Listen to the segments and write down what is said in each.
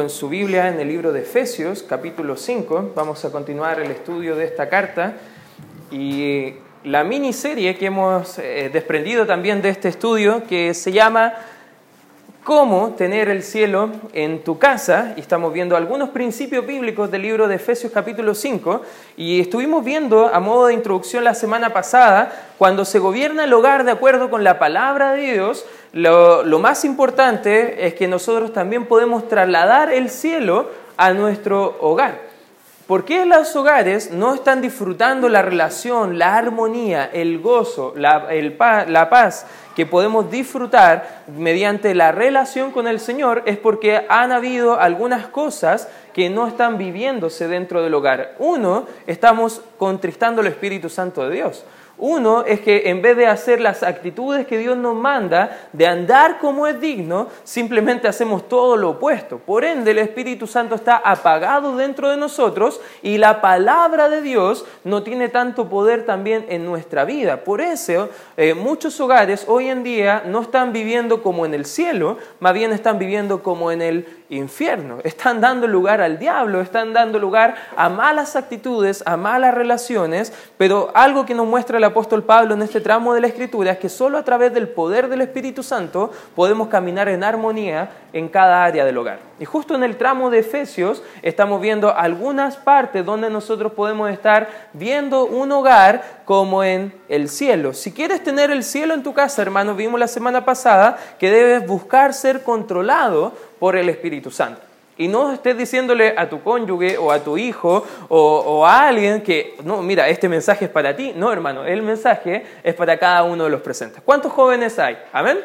En su Biblia, en el libro de Efesios, capítulo 5, vamos a continuar el estudio de esta carta. Y la miniserie que hemos eh, desprendido también de este estudio, que se llama cómo tener el cielo en tu casa. Y estamos viendo algunos principios bíblicos del libro de Efesios capítulo 5 y estuvimos viendo a modo de introducción la semana pasada cuando se gobierna el hogar de acuerdo con la palabra de Dios, lo, más importante es que nosotros también podemos trasladar el cielo a nuestro hogar. ¿Por qué los hogares no están disfrutando la relación, la armonía, el gozo, la, la, paz que podemos disfrutar mediante la relación con el Señor? Es porque han habido algunas cosas que no están viviéndose dentro del hogar. Uno, estamos contristando el Espíritu Santo de Dios. Uno es que en vez de hacer las actitudes que Dios nos manda, de andar como es digno, simplemente hacemos todo lo opuesto. Por ende, el Espíritu Santo está apagado dentro de nosotros y la palabra de Dios no tiene tanto poder también en nuestra vida. Por eso, eh, muchos hogares hoy en día no están viviendo como en el cielo, más bien están viviendo como en el infierno. Están dando lugar al diablo, están dando lugar a malas actitudes, a malas relaciones, pero algo que nos muestra el apóstol Pablo en este tramo de la escritura es que solo a través del poder del Espíritu Santo podemos caminar en armonía en cada área del hogar. Y justo en el tramo de Efesios estamos viendo algunas partes donde nosotros podemos estar viendo un hogar como en el cielo. Si quieres tener el cielo en tu casa, hermano, vimos la semana pasada que debes buscar ser controlado por el Espíritu Santo. Y no estés diciéndole a tu cónyuge o a tu hijo o, a alguien que, no, mira, este mensaje es para ti. No, hermano, el mensaje es para cada uno de los presentes. ¿Cuántos jóvenes hay? Amén.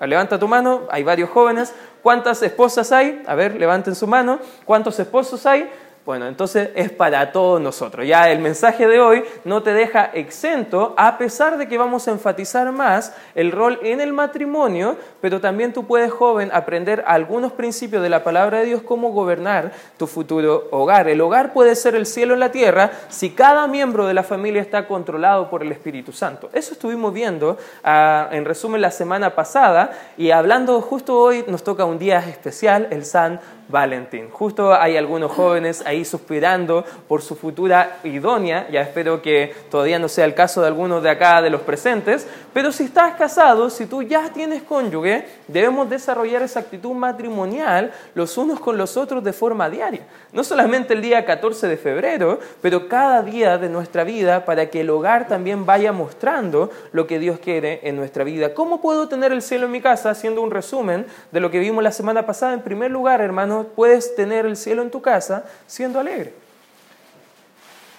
Levanta tu mano, hay varios jóvenes. ¿Cuántas esposas hay? A ver, levanten su mano. ¿Cuántos esposos hay? Bueno, entonces es para todos nosotros. Ya el mensaje de hoy no te deja exento, a pesar de que vamos a enfatizar más el rol en el matrimonio, pero también tú puedes, joven, aprender algunos principios de la palabra de Dios, cómo gobernar tu futuro hogar. El hogar puede ser el cielo en la tierra si cada miembro de la familia está controlado por el Espíritu Santo. Eso estuvimos viendo, ah, en resumen, la semana pasada, y hablando justo hoy nos toca un día especial, el San Valentín. Justo hay algunos jóvenes ahí suspirando por su futura idónea, ya espero que todavía no sea el caso de algunos de acá de los presentes, pero si estás casado, si tú ya tienes cónyuge, debemos desarrollar esa actitud matrimonial los unos con los otros de forma diaria. No solamente el día 14 de febrero, pero cada día de nuestra vida para que el hogar también vaya mostrando lo que Dios quiere en nuestra vida. ¿Cómo puedo tener el cielo en mi casa? Haciendo un resumen de lo que vimos la semana pasada. En primer lugar, hermano, puedes tener el cielo en tu casa siendo alegre.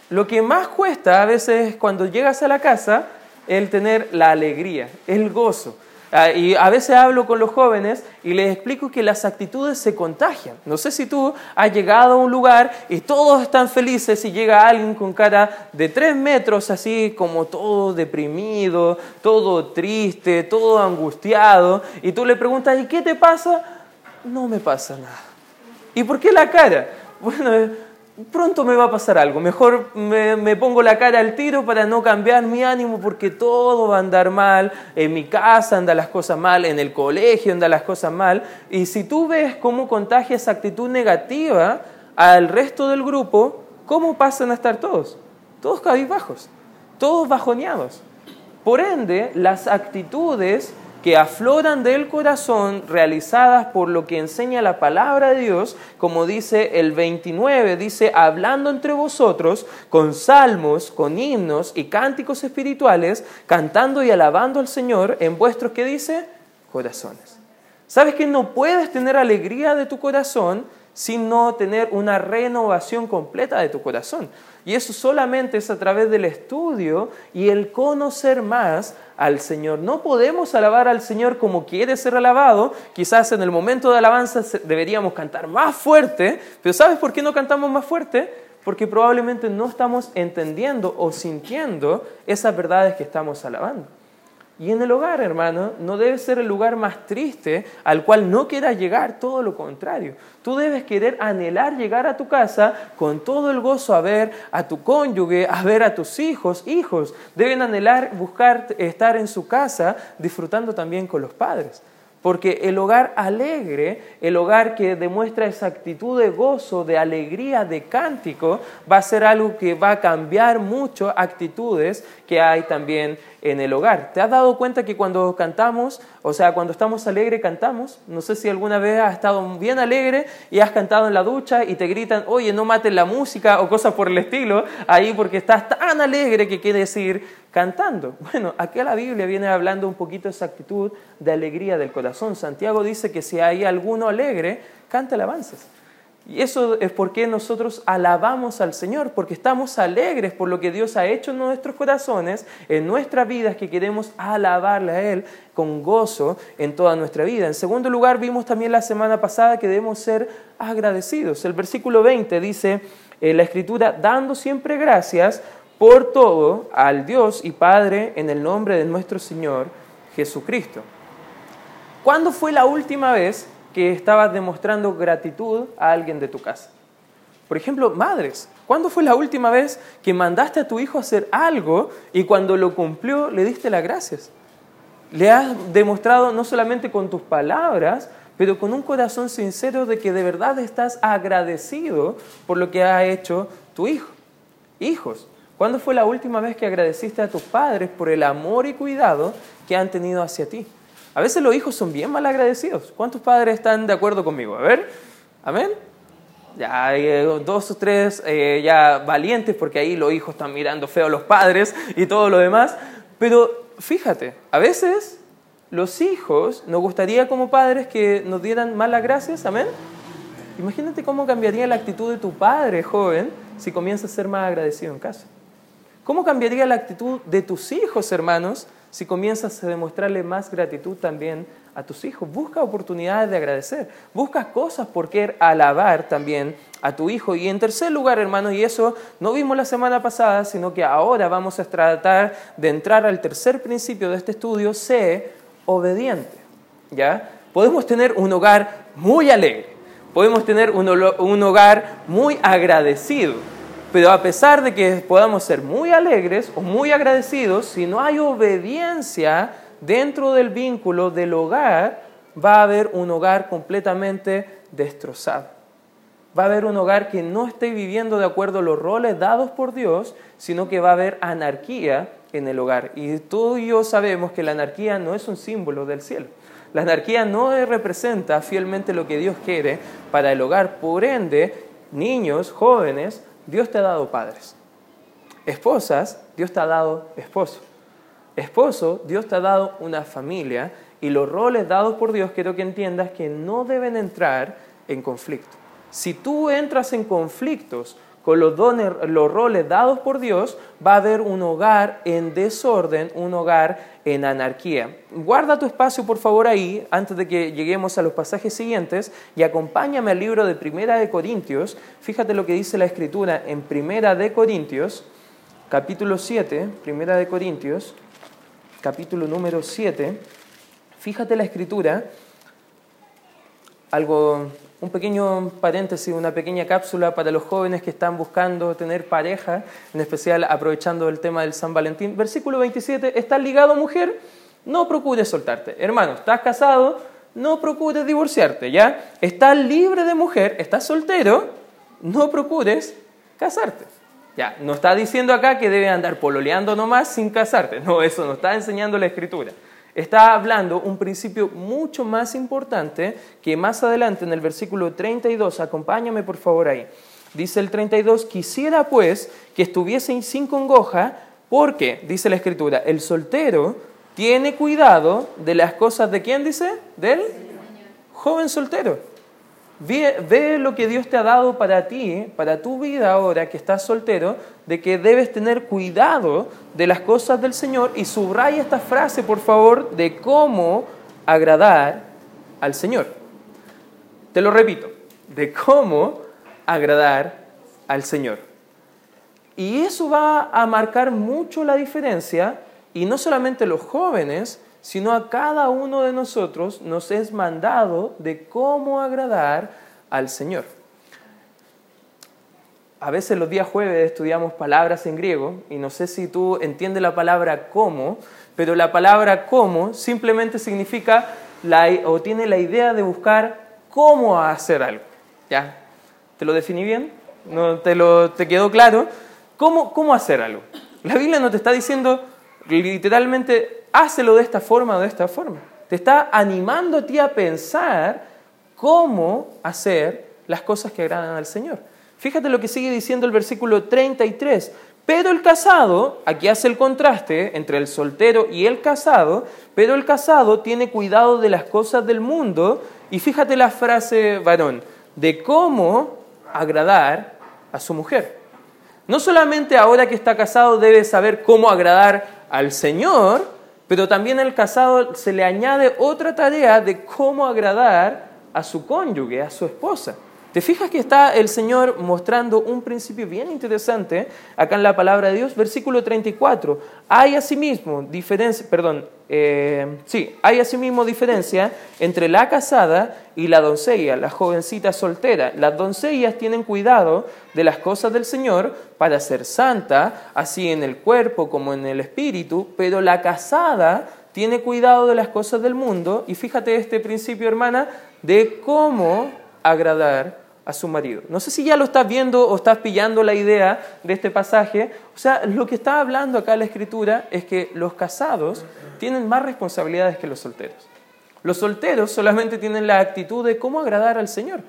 Lo que más cuesta a veces cuando llegas a la casa el tener la alegría, el gozo. Ah, y a veces hablo con los jóvenes y les explico que las actitudes se contagian. No sé si tú has llegado a un lugar y todos están felices y llega alguien con cara de tres metros, así como todo deprimido, todo triste, todo angustiado, y tú le preguntas, ¿y qué te pasa? No me pasa nada. ¿Y por qué la cara? Bueno, pronto me va a pasar algo. Mejor me, pongo la cara al tiro para no cambiar mi ánimo porque todo va a andar mal. En mi casa andan las cosas mal, en el colegio andan las cosas mal. Y si tú ves cómo contagia esa actitud negativa al resto del grupo, ¿cómo pasan a estar todos? Todos cabizbajos, todos bajoneados. Por ende, las actitudes que afloran del corazón, realizadas por lo que enseña la palabra de Dios, como dice el 29, dice, hablando entre vosotros con salmos, con himnos y cánticos espirituales, cantando y alabando al Señor en vuestros, ¿qué dice? Corazones. ¿Sabes que no puedes tener alegría de tu corazón sin no tener una renovación completa de tu corazón? Y eso solamente es a través del estudio y el conocer más al Señor. No podemos alabar al Señor como quiere ser alabado. Quizás en el momento de alabanza deberíamos cantar más fuerte, pero ¿sabes por qué no cantamos más fuerte? Porque probablemente no estamos entendiendo o sintiendo esas verdades que estamos alabando. Y en el hogar, hermano, no debe ser el lugar más triste al cual no quieras llegar, todo lo contrario. Tú debes querer anhelar llegar a tu casa con todo el gozo a ver a tu cónyuge, a ver a tus hijos, hijos. Deben anhelar buscar estar en su casa disfrutando también con los padres. Porque el hogar alegre, el hogar que demuestra esa actitud de gozo, de alegría, de cántico, va a ser algo que va a cambiar mucho actitudes que hay también en el hogar. ¿Te has dado cuenta que cuando cantamos, o sea, cuando estamos alegres, cantamos? No sé si alguna vez has estado bien alegre y has cantado en la ducha y te gritan, oye, no mates la música o cosas por el estilo, ahí porque estás tan alegre que quiere decir cantando. Bueno, aquí la Biblia viene hablando un poquito de esa actitud de alegría del corazón. Santiago dice que si hay alguno alegre, canta alabanzas. Y eso es porque nosotros alabamos al Señor, porque estamos alegres por lo que Dios ha hecho en nuestros corazones, en nuestras vidas, que queremos alabarle a Él con gozo en toda nuestra vida. En segundo lugar, vimos también la semana pasada que debemos ser agradecidos. El versículo 20 dice en la Escritura, dando siempre gracias por todo al Dios y Padre en el nombre de nuestro Señor Jesucristo. ¿Cuándo fue la última vez que estabas demostrando gratitud a alguien de tu casa. Por ejemplo, madres, ¿cuándo fue la última vez que mandaste a tu hijo a hacer algo y cuando lo cumplió le diste las gracias? Le has demostrado no solamente con tus palabras, pero con un corazón sincero de que de verdad estás agradecido por lo que ha hecho tu hijo. Hijos, ¿cuándo fue la última vez que agradeciste a tus padres por el amor y cuidado que han tenido hacia ti? A veces los hijos son bien mal agradecidos. ¿Cuántos padres están de acuerdo conmigo? A ver, amén. Ya eh, dos o tres eh, ya valientes porque ahí los hijos están mirando feo a los padres y todo lo demás. Pero fíjate, a veces los hijos nos gustaría como padres que nos dieran malas gracias, amén. Imagínate cómo cambiaría la actitud de tu padre joven si comienza a ser más agradecido en casa. ¿Cómo cambiaría la actitud de tus hijos, hermanos, si comienzas a demostrarle más gratitud también a tus hijos, busca oportunidades de agradecer, busca cosas por qué alabar también a tu hijo. Y en tercer lugar, hermanos, y eso no vimos la semana pasada, sino que ahora vamos a tratar de entrar al tercer principio de este estudio, sé obediente. ¿Ya? Podemos tener un hogar muy alegre, podemos tener un, un hogar muy agradecido pero a pesar de que podamos ser muy alegres o muy agradecidos, si no hay obediencia dentro del vínculo del hogar, va a haber un hogar completamente destrozado. Va a haber un hogar que no esté viviendo de acuerdo a los roles dados por Dios, sino que va a haber anarquía en el hogar. Y tú y yo sabemos que la anarquía no es un símbolo del cielo. La anarquía no representa fielmente lo que Dios quiere para el hogar. Por ende, niños, jóvenes, Dios te ha dado padres. Esposas, Dios te ha dado esposo. Esposo, Dios te ha dado una familia y los roles dados por Dios quiero que entiendas que no deben entrar en conflicto. Si tú entras en conflictos con los, dones, los roles dados por Dios, va a haber un hogar en desorden, un hogar en anarquía. Guarda tu espacio, por favor, ahí, antes de que lleguemos a los pasajes siguientes, y acompáñame al libro de Primera de Corintios. Fíjate lo que dice la Escritura en Primera de Corintios, capítulo 7, Primera de Corintios, capítulo número 7. Fíjate la Escritura, algo un pequeño paréntesis, una pequeña cápsula para los jóvenes que están buscando tener pareja, en especial aprovechando el tema del San Valentín. Versículo 27, ¿estás ligado mujer? No procures soltarte. Hermano, ¿estás casado? No procures divorciarte, ¿ya? ¿Estás libre de mujer? ¿Estás soltero? No procures casarte. Ya, no está diciendo acá que debe andar pololeando nomás sin casarte. No, eso no está enseñando la escritura está hablando un principio mucho más importante que más adelante en el versículo 32, acompáñame por favor ahí. Dice el 32, quisiera pues que estuviesen sin congoja, porque, dice la escritura, el soltero tiene cuidado de las cosas de quién dice? Del joven soltero. Ve, lo que Dios te ha dado para ti, para tu vida ahora que estás soltero, de que debes tener cuidado de las cosas del Señor y subraya esta frase, por favor, de cómo agradar al Señor. Te lo repito, de cómo agradar al Señor. Y eso va a marcar mucho la diferencia, y no solamente los jóvenes, sino a cada uno de nosotros nos es mandado de cómo agradar al Señor. A veces los días jueves estudiamos palabras en griego y no sé si tú entiendes la palabra cómo, pero la palabra cómo simplemente significa o tiene la idea de buscar cómo hacer algo. ¿Ya? ¿Te lo definí bien? ¿No te, lo, te quedó claro? ¿Cómo, ¿Cómo hacer algo? La Biblia no te está diciendo literalmente, hácelo de esta forma o de esta forma. Te está animando a ti a pensar cómo hacer las cosas que agradan al Señor. Fíjate lo que sigue diciendo el versículo 33. Pero el casado, aquí hace el contraste entre el soltero y el casado, pero el casado tiene cuidado de las cosas del mundo y fíjate la frase varón, de cómo agradar a su mujer. No solamente ahora que está casado debe saber cómo agradar al Señor, pero también el casado se le añade otra tarea de cómo agradar a su cónyuge, a su esposa. ¿Te fijas que está el Señor mostrando un principio bien interesante acá en la palabra de Dios? Versículo 34. Hay asimismo diferencia, perdón, eh, sí, hay asimismo diferencia entre la casada y la doncella, la jovencita soltera. Las doncellas tienen cuidado de las cosas del Señor para ser santa, así en el cuerpo como en el espíritu, pero la casada tiene cuidado de las cosas del mundo. Y fíjate este principio, hermana, de cómo agradar a su marido. No sé si ya lo estás viendo o estás pillando la idea de este pasaje. O sea, lo que está hablando acá la escritura es que los casados tienen más responsabilidades que los solteros. Los solteros solamente tienen la actitud de cómo agradar al Señor.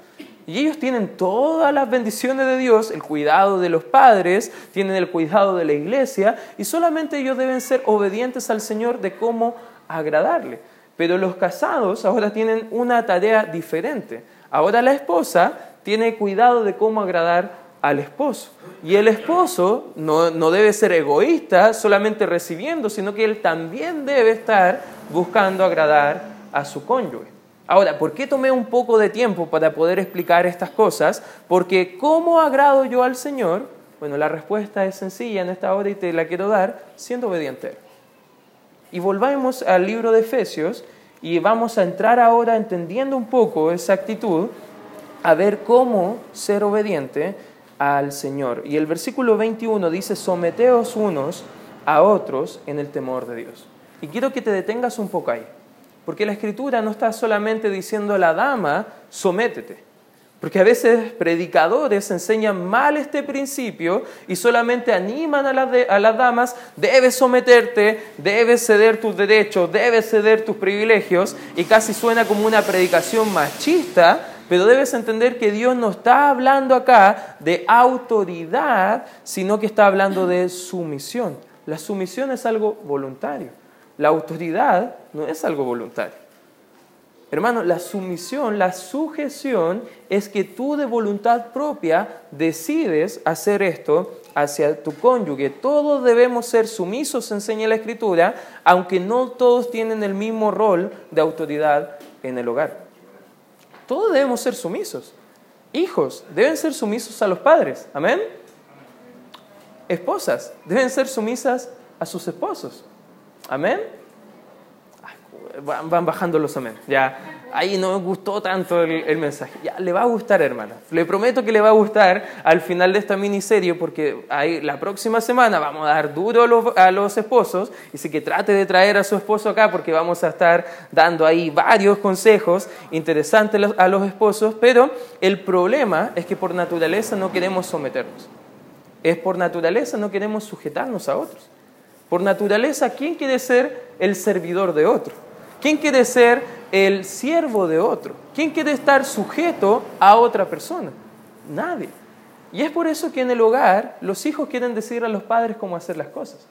Y ellos tienen todas las bendiciones de Dios, el cuidado de los padres, tienen el cuidado de la iglesia, y solamente ellos deben ser obedientes al Señor de cómo agradarle. Pero los casados ahora tienen una tarea diferente. Ahora la esposa tiene cuidado de cómo agradar al esposo. Y el esposo no, no, debe ser egoísta solamente recibiendo, sino que él también debe estar buscando agradar a su cónyuge. Ahora, ¿por qué tomé un poco de tiempo para poder explicar estas cosas? Porque ¿cómo agrado yo al Señor? Bueno, la respuesta es sencilla en esta hora y te la quiero dar siendo obediente. Y volvamos al libro de Efesios y vamos a entrar ahora entendiendo un poco esa actitud a ver cómo ser obediente al Señor. Y el versículo 21 dice, someteos unos a otros en el temor de Dios. Y quiero que te detengas un poco ahí, porque la escritura no está solamente diciendo a la dama, sométete. Porque a veces predicadores enseñan mal este principio y solamente animan a las, a las damas, debes someterte, debes ceder tus derechos, debes ceder tus privilegios, y casi suena como una predicación machista pero debes entender que Dios no está hablando acá de autoridad, sino que está hablando de sumisión. La sumisión es algo voluntario. La autoridad no es algo voluntario. Hermano, la sumisión, la sujeción es que tú de voluntad propia decides hacer esto hacia tu cónyuge. Todos debemos ser sumisos, enseña la Escritura, aunque no todos tienen el mismo rol de autoridad en el hogar. Todos debemos ser sumisos. Hijos deben ser sumisos a los padres. Amén. Esposas deben ser sumisas a sus esposos. Amén. Van bajando los amén. Ya ahí no me gustó tanto el, mensaje. Ya, le va a gustar, hermana. Le prometo que le va a gustar al final de esta miniserie porque ahí, la próxima semana vamos a dar duro a los, esposos y sí que trate de traer a su esposo acá porque vamos a estar dando ahí varios consejos interesantes a los esposos, pero el problema es que por naturaleza no queremos someternos. Es por naturaleza no queremos sujetarnos a otros. Por naturaleza, ¿quién quiere ser el servidor de otro? ¿Quién quiere ser el siervo de otro? ¿Quién quiere estar sujeto a otra persona? Nadie. Y es por eso que en el hogar los hijos quieren decir a los padres cómo hacer las cosas.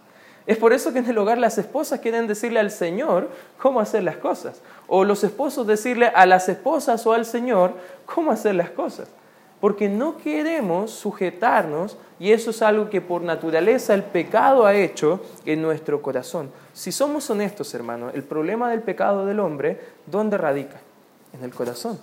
Es por eso que en el hogar las esposas quieren decirle al Señor cómo hacer las cosas. O los esposos decirle a las esposas o al Señor cómo hacer las cosas. Porque no queremos sujetarnos y eso es algo que por naturaleza el pecado ha hecho en nuestro corazón. Si somos honestos, hermanos, el problema del pecado del hombre, ¿dónde radica? En el corazón.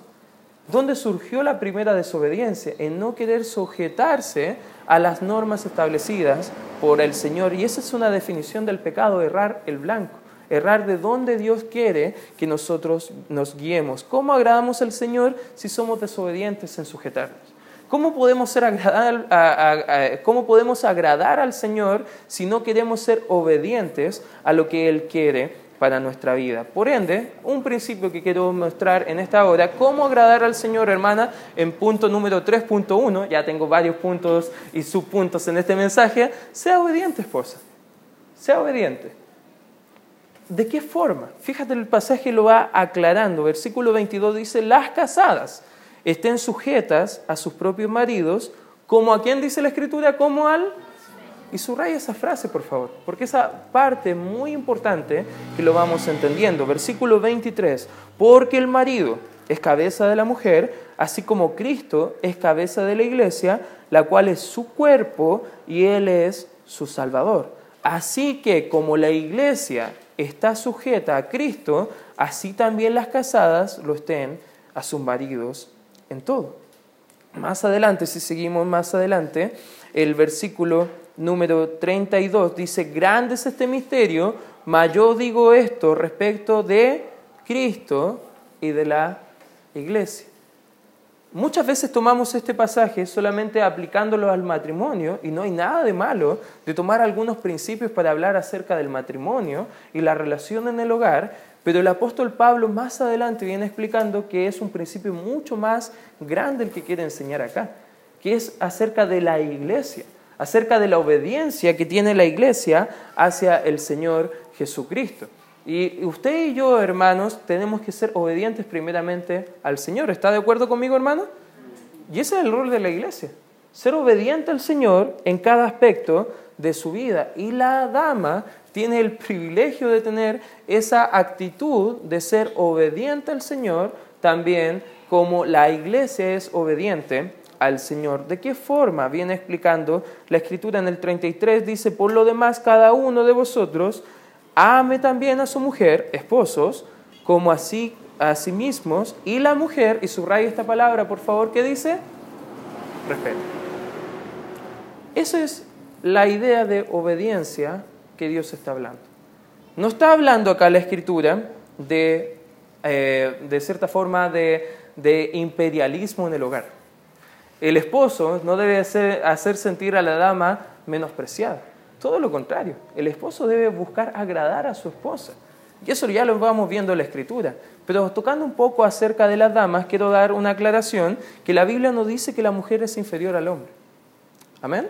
¿Dónde surgió la primera desobediencia? En no querer sujetarse a las normas establecidas por el Señor. Y esa es una definición del pecado, errar el blanco. Errar de dónde Dios quiere que nosotros nos guiemos. ¿Cómo agradamos al Señor si somos desobedientes en sujetarnos? ¿Cómo podemos, ser agradar, ¿Cómo podemos agradar al Señor si no queremos ser obedientes a lo que Él quiere para nuestra vida. Por ende, un principio que quiero mostrar en esta hora, cómo agradar al Señor, hermana, en punto número 3.1, ya tengo varios puntos y subpuntos en este mensaje, sea obediente, esposa, sea obediente. ¿De qué forma? Fíjate, el pasaje lo va aclarando. Versículo 22 dice, las casadas estén sujetas a sus propios maridos, como a quien dice la Escritura, como al y subraya esa frase, por favor, porque esa parte muy importante que lo vamos entendiendo. Versículo 23, porque el marido es cabeza de la mujer, así como Cristo es cabeza de la iglesia, la cual es su cuerpo y Él es su Salvador. Así que como la iglesia está sujeta a Cristo, así también las casadas lo estén a sus maridos en todo. Más adelante, si seguimos más adelante, el versículo número 32 dice, grande es este misterio, mas yo digo esto respecto de Cristo y de la iglesia. Muchas veces tomamos este pasaje solamente aplicándolo al matrimonio y no hay nada de malo de tomar algunos principios para hablar acerca del matrimonio y la relación en el hogar, pero el apóstol Pablo más adelante viene explicando que es un principio mucho más grande el que quiere enseñar acá, que es acerca de la iglesia acerca de la obediencia que tiene la iglesia hacia el Señor Jesucristo. Y usted y yo, hermanos, tenemos que ser obedientes primeramente al Señor. ¿Está de acuerdo conmigo, hermano? Y ese es el rol de la iglesia. Ser obediente al Señor en cada aspecto de su vida. Y la dama tiene el privilegio de tener esa actitud de ser obediente al Señor también como la iglesia es obediente al Señor. ¿De qué forma? Viene explicando la escritura en el 33, dice, por lo demás cada uno de vosotros ame también a su mujer, esposos, como así a sí mismos, y la mujer, y subraya esta palabra, por favor, ¿qué dice? Respeto. Esa es la idea de obediencia que Dios está hablando. No está hablando acá la escritura de, eh, de cierta forma, de, de imperialismo en el hogar. El esposo no debe hacer, sentir a la dama menospreciada. Todo lo contrario, el esposo debe buscar agradar a su esposa. Y eso ya lo vamos viendo en la escritura. Pero tocando un poco acerca de las damas, quiero dar una aclaración que la Biblia no dice que la mujer es inferior al hombre. Amén.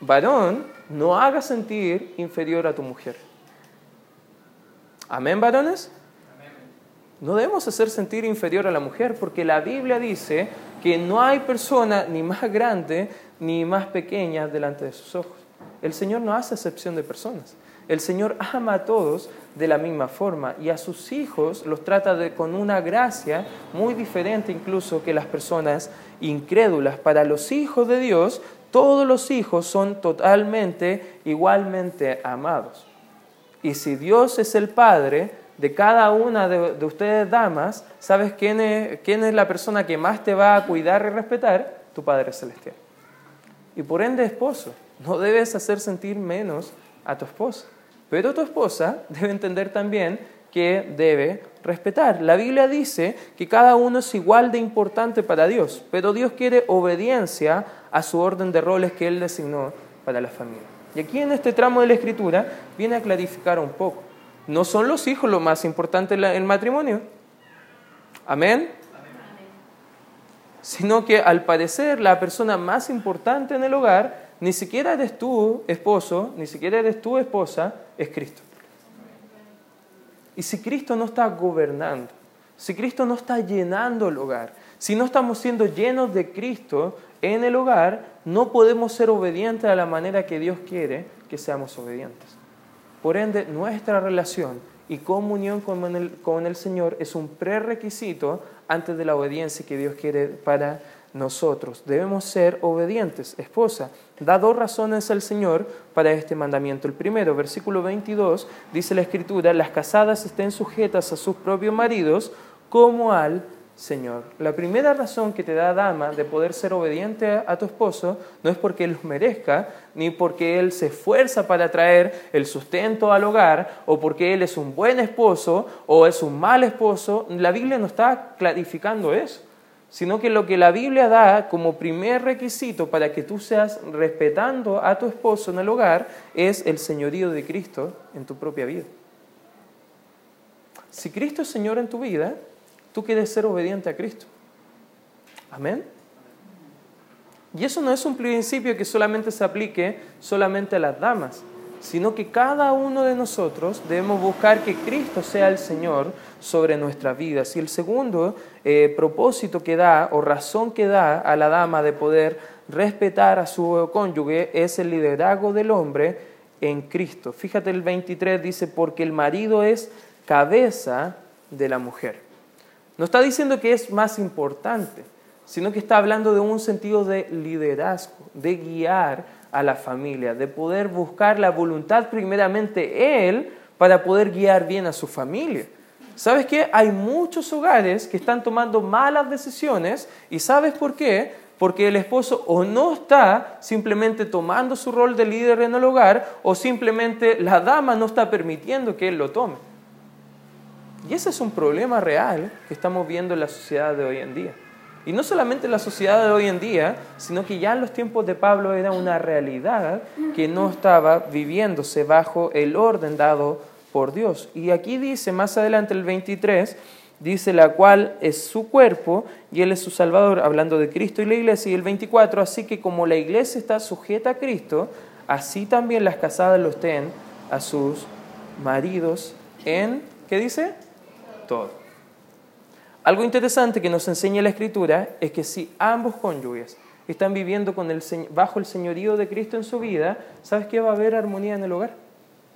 Varón, no haga sentir inferior a tu mujer. Amén, varones. No debemos hacer sentir inferior a la mujer porque la Biblia dice que no hay persona ni más grande ni más pequeña delante de sus ojos. El Señor no hace excepción de personas. El Señor ama a todos de la misma forma y a sus hijos los trata con una gracia muy diferente incluso que las personas incrédulas. Para los hijos de Dios, todos los hijos son totalmente, igualmente amados. Y si Dios es el Padre, de cada una de, ustedes damas, ¿sabes quién es, quién es la persona que más te va a cuidar y respetar? Tu Padre Celestial. Y por ende, esposo, no debes hacer sentir menos a tu esposa. Pero tu esposa debe entender también que debe respetar. La Biblia dice que cada uno es igual de importante para Dios, pero Dios quiere obediencia a su orden de roles que Él designó para la familia. Y aquí en este tramo de la Escritura viene a clarificar un poco. No son los hijos lo más importante en el matrimonio. Amén. Sino que al parecer la persona más importante en el hogar ni siquiera eres tú, esposo, ni siquiera eres tú, esposa, es Cristo. Y si Cristo no está gobernando, si Cristo no está llenando el hogar, si no estamos siendo llenos de Cristo en el hogar, no podemos ser obedientes a la manera que Dios quiere que seamos obedientes. Por ende, nuestra relación y comunión con el, con el Señor es un prerequisito antes de la obediencia que Dios quiere para nosotros. Debemos ser obedientes. Esposa, da dos razones al Señor para este mandamiento. El primero, versículo 22, dice la Escritura, las casadas estén sujetas a sus propios maridos como al Señor. La primera razón que te da dama de poder ser obediente a tu esposo no es porque él lo merezca, ni porque él se esfuerza para traer el sustento al hogar, o porque él es un buen esposo o es un mal esposo. La Biblia no está clarificando eso, sino que lo que la Biblia da como primer requisito para que tú seas respetando a tu esposo en el hogar es el señorío de Cristo en tu propia vida. si Cristo es Señor en tu vida, tú quieres ser obediente a Cristo. Amén. Y eso no es un principio que solamente se aplique solamente a las damas, sino que cada uno de nosotros debemos buscar que Cristo sea el Señor sobre nuestras vidas. Y el segundo eh, propósito que da o razón que da a la dama de poder respetar a su cónyuge es el liderazgo del hombre en Cristo. Fíjate el 23 dice, porque el marido es cabeza de la mujer. No está diciendo que es más importante, sino que está hablando de un sentido de liderazgo, de guiar a la familia, de poder buscar la voluntad primeramente él para poder guiar bien a su familia. ¿Sabes qué? Hay muchos hogares que están tomando malas decisiones y ¿sabes por qué? Porque el esposo o no está simplemente tomando su rol de líder en el hogar o simplemente la dama no está permitiendo que él lo tome. Y ese es un problema real que estamos viendo en la sociedad de hoy en día. Y no solamente en la sociedad de hoy en día, sino que ya en los tiempos de Pablo era una realidad que no estaba viviéndose bajo el orden dado por Dios. Y aquí dice, más adelante el 23, dice la cual es su cuerpo y él es su salvador, hablando de Cristo y la iglesia. Y el 24, así que como la iglesia está sujeta a Cristo, así también las casadas lo estén a sus maridos en, ¿qué dice? Todo. Algo interesante que nos enseña la Escritura es que si ambos cónyuges están viviendo con el, bajo el señorío de Cristo en su vida, ¿sabes qué va a haber armonía en el hogar?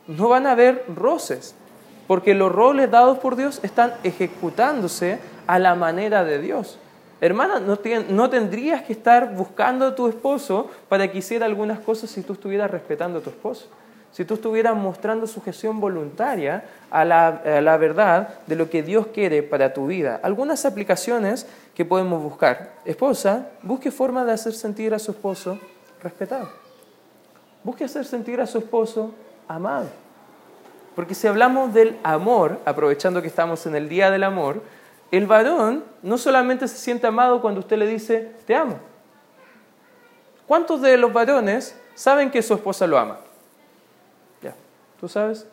No van a haber roces, porque los roles dados por Dios están ejecutándose a la manera de Dios. Hermana, no, no tendrías que estar buscando a tu esposo para que hiciera algunas cosas si tú estuvieras respetando a tu esposo si tú estuvieras mostrando sujeción voluntaria a la, verdad de lo que Dios quiere para tu vida. Algunas aplicaciones que podemos buscar. Esposa, busque forma de hacer sentir a su esposo respetado. Busque hacer sentir a su esposo amado. Porque si hablamos del amor, aprovechando que estamos en el Día del Amor, el varón no solamente se siente amado cuando usted le dice, te amo. ¿Cuántos de los varones saben que su esposa lo ama? ¿Tú sabes?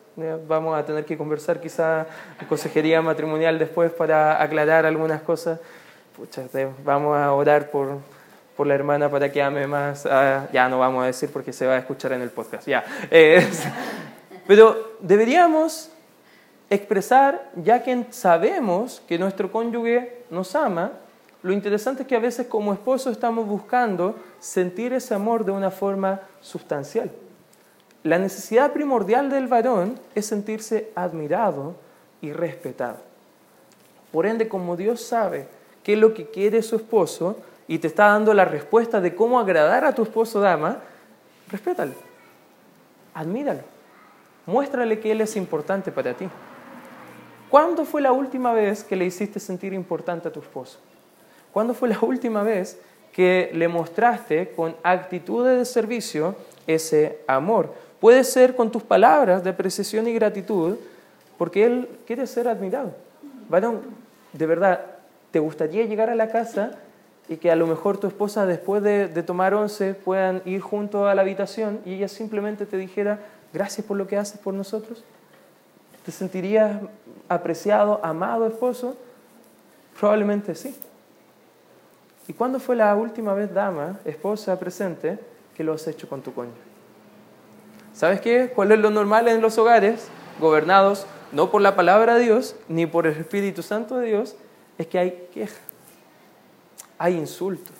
Vamos a tener que conversar quizá en consejería matrimonial después para aclarar algunas cosas. Vamos a orar por, por la hermana para que ame más. ya no vamos a decir porque se va a escuchar en el podcast. Ya. pero deberíamos expresar, ya que sabemos que nuestro cónyuge nos ama, lo interesante es que a veces como esposo estamos buscando sentir ese amor de una forma sustancial. La necesidad primordial del varón es sentirse admirado y respetado. Por ende, como Dios sabe qué es lo que quiere su esposo y te está dando la respuesta de cómo agradar a tu esposo dama, respétalo, admíralo, muéstrale que Él es importante para ti. ¿Cuándo fue la última vez que le hiciste sentir importante a tu esposo? ¿Cuándo fue la última vez que le mostraste con actitudes de servicio ese amor? Puede ser con tus palabras de apreciación y gratitud, porque Él quiere ser admirado. Varón, de verdad, ¿te gustaría llegar a la casa y que a lo mejor tu esposa después de, tomar once puedan ir junto a la habitación y ella simplemente te dijera, gracias por lo que haces por nosotros? ¿Te sentirías apreciado, amado esposo? Probablemente sí. ¿Y cuándo fue la última vez, dama, esposa presente, que lo has hecho con tu cónyuge? ¿Sabes qué? ¿Cuál es lo normal en los hogares gobernados no por la palabra de Dios ni por el Espíritu Santo de Dios? Es que hay queja, hay insulto.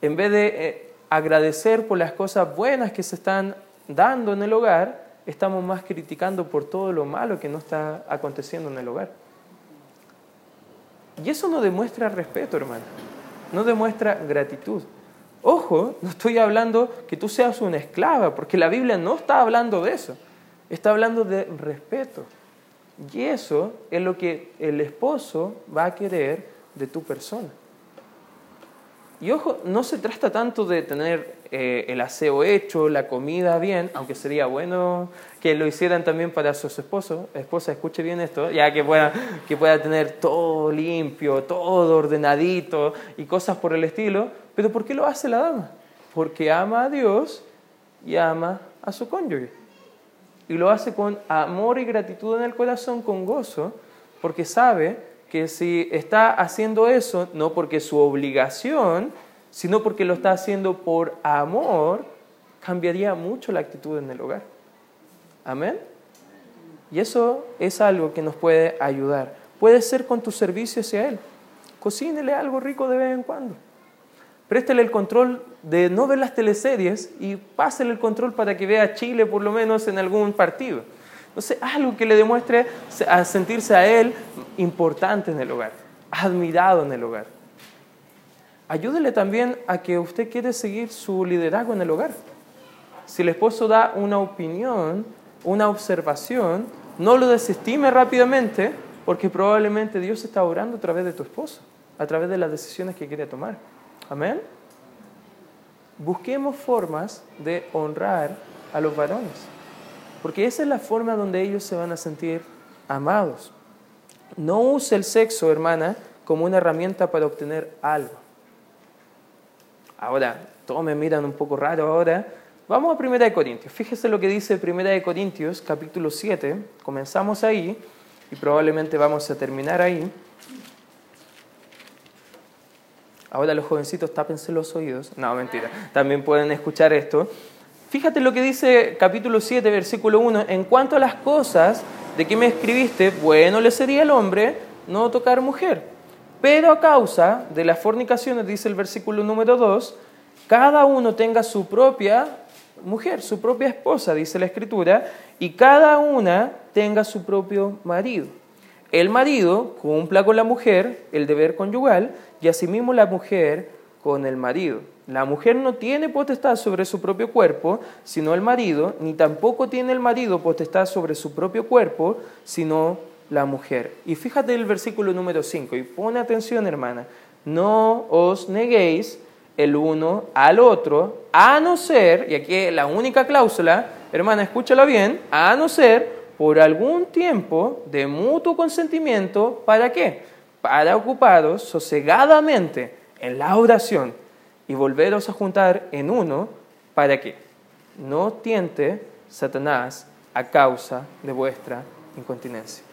En vez de eh, agradecer por las cosas buenas que se están dando en el hogar, estamos más criticando por todo lo malo que no está aconteciendo en el hogar. Y eso no demuestra respeto, hermano. No demuestra gratitud. Ojo, no estoy hablando que tú seas una esclava, porque la Biblia no está hablando de eso. Está hablando de respeto. Y eso es lo que el esposo va a querer de tu persona. Y ojo, no se trata tanto de tener eh, el aseo hecho, la comida bien, aunque sería bueno que lo hicieran también para sus esposos. Esposa, escuche bien esto, ya que pueda, que pueda tener todo limpio, todo ordenadito y cosas por el estilo. Pero ¿por qué lo hace la dama? Porque ama a Dios y ama a su cónyuge. y lo hace con amor y gratitud en el corazón, con gozo, porque sabe que si está haciendo eso, no porque su obligación, sino porque lo está haciendo por amor, cambiaría mucho la actitud en el hogar. Amén. Y eso es algo que nos puede ayudar. Puede ser con tu servicio hacia Él. Cocínele algo rico de vez en cuando. Préstele el control de no ver las teleseries y pásele el control para que vea Chile por lo menos en algún partido. No sé, algo que le demuestre a sentirse a Él importante en el hogar, admirado en el hogar. Ayúdele también a que usted quiere seguir su liderazgo en el hogar. Si el esposo da una opinión, una observación, no lo desestime rápidamente porque probablemente Dios está orando a través de tu esposo, a través de las decisiones que quiere tomar. Amén. Busquemos formas de honrar a los varones, porque esa es la forma donde ellos se van a sentir amados. No use el sexo, hermana, como una herramienta para obtener algo. Ahora, todos me miran un poco raro ahora, Vamos a 1 Corintios. Fíjese lo que dice 1 Corintios, capítulo 7. Comenzamos ahí y probablemente vamos a terminar ahí. Ahora los jovencitos tápense los oídos. No, mentira. También pueden escuchar esto. Fíjate lo que dice capítulo 7, versículo 1. En cuanto a las cosas de que me escribiste, bueno le sería al hombre no tocar mujer. Pero a causa de las fornicaciones, dice el versículo número 2, cada uno tenga su propia mujer, su propia esposa, dice la escritura, y cada una tenga su propio marido. El marido cumpla con la mujer el deber conyugal y asimismo la mujer con el marido. La mujer no tiene potestad sobre su propio cuerpo, sino el marido, ni tampoco tiene el marido potestad sobre su propio cuerpo, sino la mujer. Y fíjate el versículo número 5 y pone atención hermana, no os neguéis el uno al otro, a no ser, y aquí la única cláusula, hermana, escúchala bien, a no ser por algún tiempo de mutuo consentimiento, ¿para qué? Para ocuparos sosegadamente en la oración y volveros a juntar en uno, ¿para qué? No tiente Satanás a causa de vuestra incontinencia.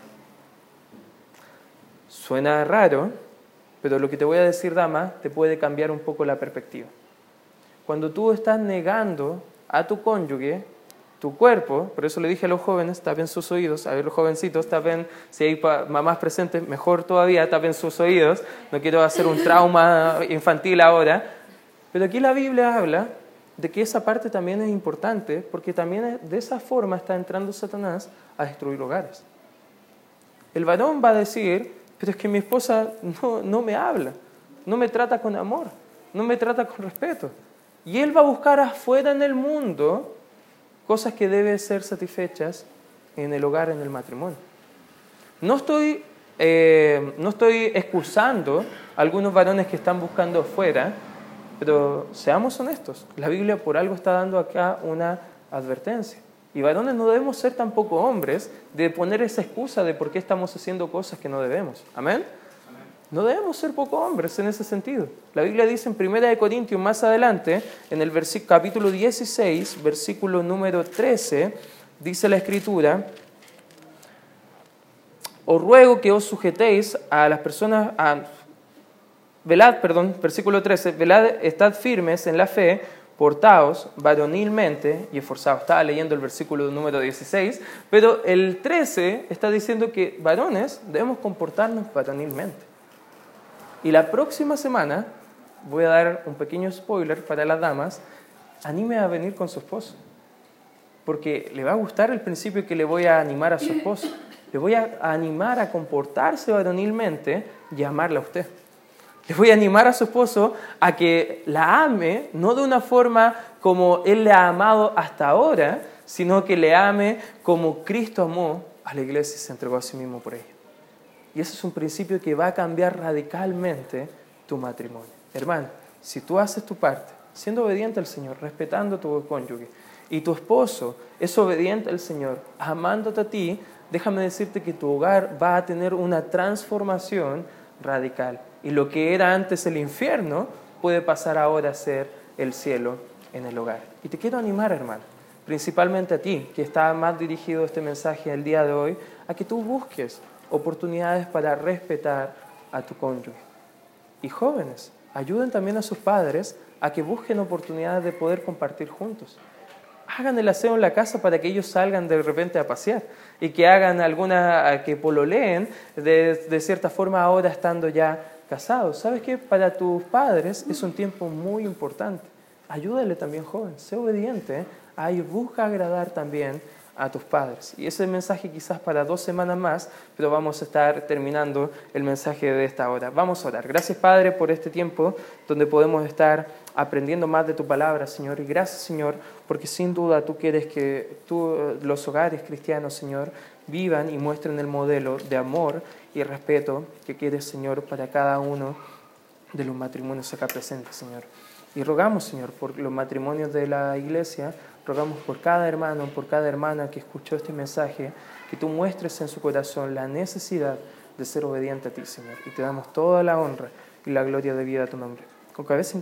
Suena raro, pero lo que te voy a decir, dama, te puede cambiar un poco la perspectiva. Cuando tú estás negando a tu cónyuge tu cuerpo, por eso le dije a los jóvenes, tapen sus oídos, a ver los jovencitos, tapen, si hay mamás presentes, mejor todavía, tapen sus oídos, no quiero hacer un trauma infantil ahora, pero aquí la Biblia habla de que esa parte también es importante, porque también de esa forma está entrando Satanás a destruir hogares. El varón va a decir, pero es que mi esposa no, me habla, no me trata con amor, no me trata con respeto. Y él va a buscar afuera en el mundo cosas que deben ser satisfechas en el hogar, en el matrimonio. No estoy, eh, no estoy excusando a algunos varones que están buscando afuera, pero seamos honestos, la Biblia por algo está dando acá una advertencia. Y varones no debemos ser tampoco hombres de poner esa excusa de por qué estamos haciendo cosas que no debemos. Amén. No debemos ser poco hombres en ese sentido. La Biblia dice en 1 Corintios más adelante, en el capítulo 16, versículo número 13, dice la Escritura, os ruego que os sujetéis a las personas, velad, perdón, versículo 13, velad, estad firmes en la fe, portaos varonilmente y esforzados. Estaba leyendo el versículo número 16, pero el 13 está diciendo que varones debemos comportarnos varonilmente. Y la próxima semana voy a dar un pequeño spoiler para las damas, anime a venir con su esposo, porque le va a gustar el principio que le voy a animar a su esposo. Le voy a animar a comportarse varonilmente y amarla a usted. Le voy a animar a su esposo a que la ame, no de una forma como él le ha amado hasta ahora, sino que le ame como Cristo amó a la iglesia y se entregó a sí mismo por ella. Y ese es un principio que va a cambiar radicalmente tu matrimonio. Hermano, si tú haces tu parte, siendo obediente al Señor, respetando a tu cónyuge, y tu esposo es obediente al Señor, amándote a ti, déjame decirte que tu hogar va a tener una transformación radical. Y lo que era antes el infierno puede pasar ahora a ser el cielo en el hogar. Y te quiero animar, hermano. principalmente a ti, que está más dirigido este mensaje el día de hoy, a que tú busques oportunidades para respetar a tu cónyuge. Y jóvenes, ayuden también a sus padres a que busquen oportunidades de poder compartir juntos. Hagan el aseo en la casa para que ellos salgan de repente a pasear y que hagan alguna, que pololeen de, de cierta forma ahora estando ya casados. ¿Sabes qué? Para tus padres es un tiempo muy importante. Ayúdale también, joven, sé obediente. ¿eh? Ahí busca agradar también a tus padres. Y ese mensaje quizás para dos semanas más, pero vamos a estar terminando el mensaje de esta hora. Vamos a orar. Gracias Padre por este tiempo donde podemos estar aprendiendo más de tu palabra, Señor. Y gracias, Señor, porque sin duda tú quieres que tú, los hogares cristianos, Señor, vivan y muestren el modelo de amor y respeto que quieres, Señor, para cada uno de los matrimonios acá presentes, Señor. Y rogamos, Señor, por los matrimonios de la iglesia, rogamos por cada hermano, por cada hermana que escuchó este mensaje, que tú muestres en su corazón la necesidad de ser obediente a ti, Señor. Y te damos toda la honra y la gloria de vida a tu nombre. Con cabeza